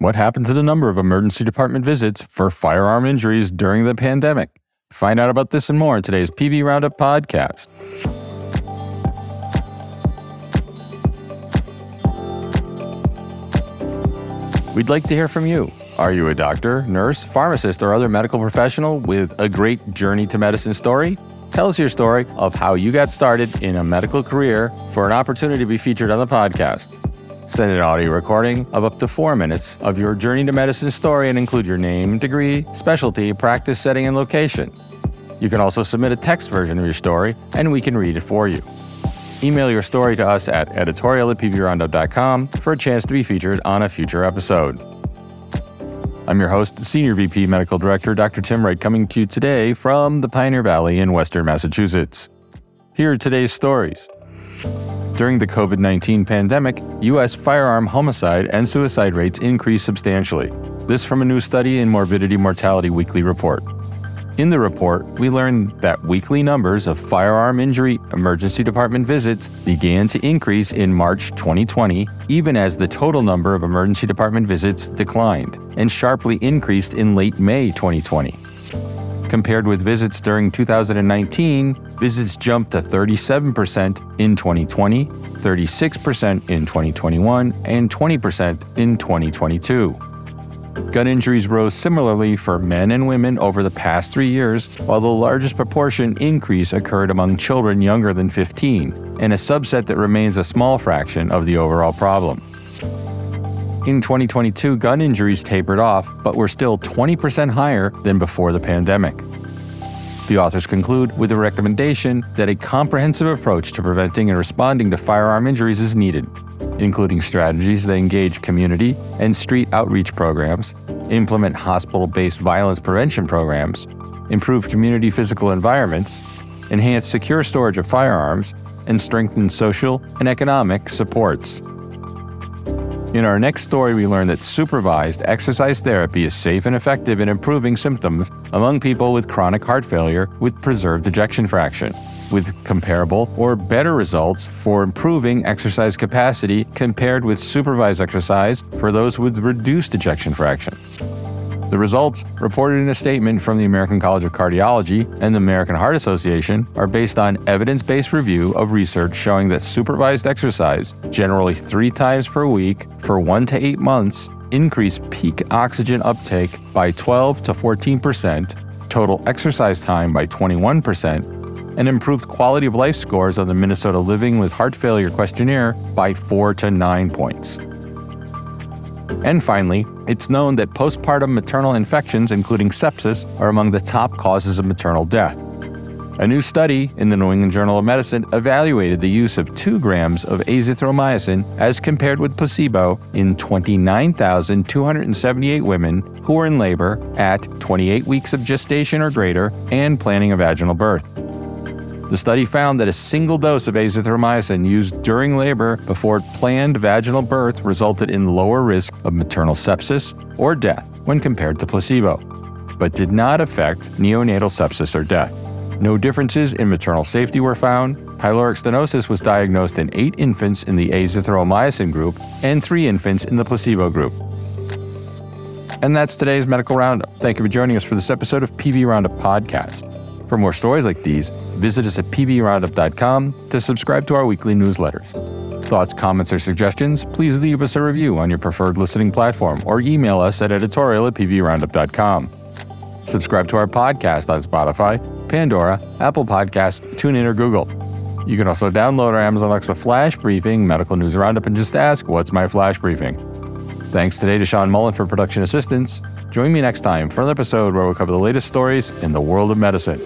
What happened to the number of emergency department visits for firearm injuries during the pandemic? Find out about this and more in today's PV Roundup podcast. We'd like to hear from you. Are you a doctor, nurse, pharmacist, or other medical professional with a great journey to medicine story? Tell us your story of how you got started in a medical career for an opportunity to be featured on the podcast. Send an audio recording of up to four minutes of your journey to medicine story and include your name, degree, specialty, practice setting, and location. You can also submit a text version of your story and we can read it for you. Email your story to us at editorial at pvroundup.com for a chance to be featured on a future episode. I'm your host, Senior VP Medical Director Dr. Tim Wright, coming to you today from the Pioneer Valley in Western Massachusetts. Here are today's stories. During the COVID 19 pandemic, U.S. firearm homicide and suicide rates increased substantially. This from a new study in Morbidity Mortality Weekly Report. In the report, we learned that weekly numbers of firearm injury emergency department visits began to increase in March 2020, even as the total number of emergency department visits declined, and sharply increased in late May 2020. Compared with visits during 2019, visits jumped to 37% in 2020, 36% in 2021, and 20% in 2022. Gun injuries rose similarly for men and women over the past three years, while the largest proportion increase occurred among children younger than 15, and a subset that remains a small fraction of the overall problem. In 2022, gun injuries tapered off, but were still 20% higher than before the pandemic. The authors conclude with a recommendation that a comprehensive approach to preventing and responding to firearm injuries is needed, including strategies that engage community and street outreach programs, implement hospital based violence prevention programs, improve community physical environments, enhance secure storage of firearms, and strengthen social and economic supports. In our next story, we learn that supervised exercise therapy is safe and effective in improving symptoms among people with chronic heart failure with preserved ejection fraction, with comparable or better results for improving exercise capacity compared with supervised exercise for those with reduced ejection fraction. The results, reported in a statement from the American College of Cardiology and the American Heart Association, are based on evidence based review of research showing that supervised exercise, generally three times per week for one to eight months, increased peak oxygen uptake by 12 to 14 percent, total exercise time by 21 percent, and improved quality of life scores on the Minnesota Living with Heart Failure questionnaire by 4 to 9 points. And finally, it's known that postpartum maternal infections, including sepsis, are among the top causes of maternal death. A new study in the New England Journal of Medicine evaluated the use of 2 grams of azithromycin as compared with placebo in 29,278 women who were in labor at 28 weeks of gestation or greater and planning a vaginal birth. The study found that a single dose of azithromycin used during labor before planned vaginal birth resulted in lower risk of maternal sepsis or death when compared to placebo, but did not affect neonatal sepsis or death. No differences in maternal safety were found. Pyloric stenosis was diagnosed in eight infants in the azithromycin group and three infants in the placebo group. And that's today's medical roundup. Thank you for joining us for this episode of PV Roundup Podcast. For more stories like these, visit us at pvroundup.com to subscribe to our weekly newsletters. Thoughts, comments, or suggestions, please leave us a review on your preferred listening platform or email us at editorial at pvroundup.com. Subscribe to our podcast on Spotify, Pandora, Apple Podcasts, TuneIn, or Google. You can also download our Amazon Alexa Flash Briefing Medical News Roundup and just ask, What's my Flash Briefing? Thanks today to Sean Mullen for production assistance. Join me next time for another episode where we'll cover the latest stories in the world of medicine.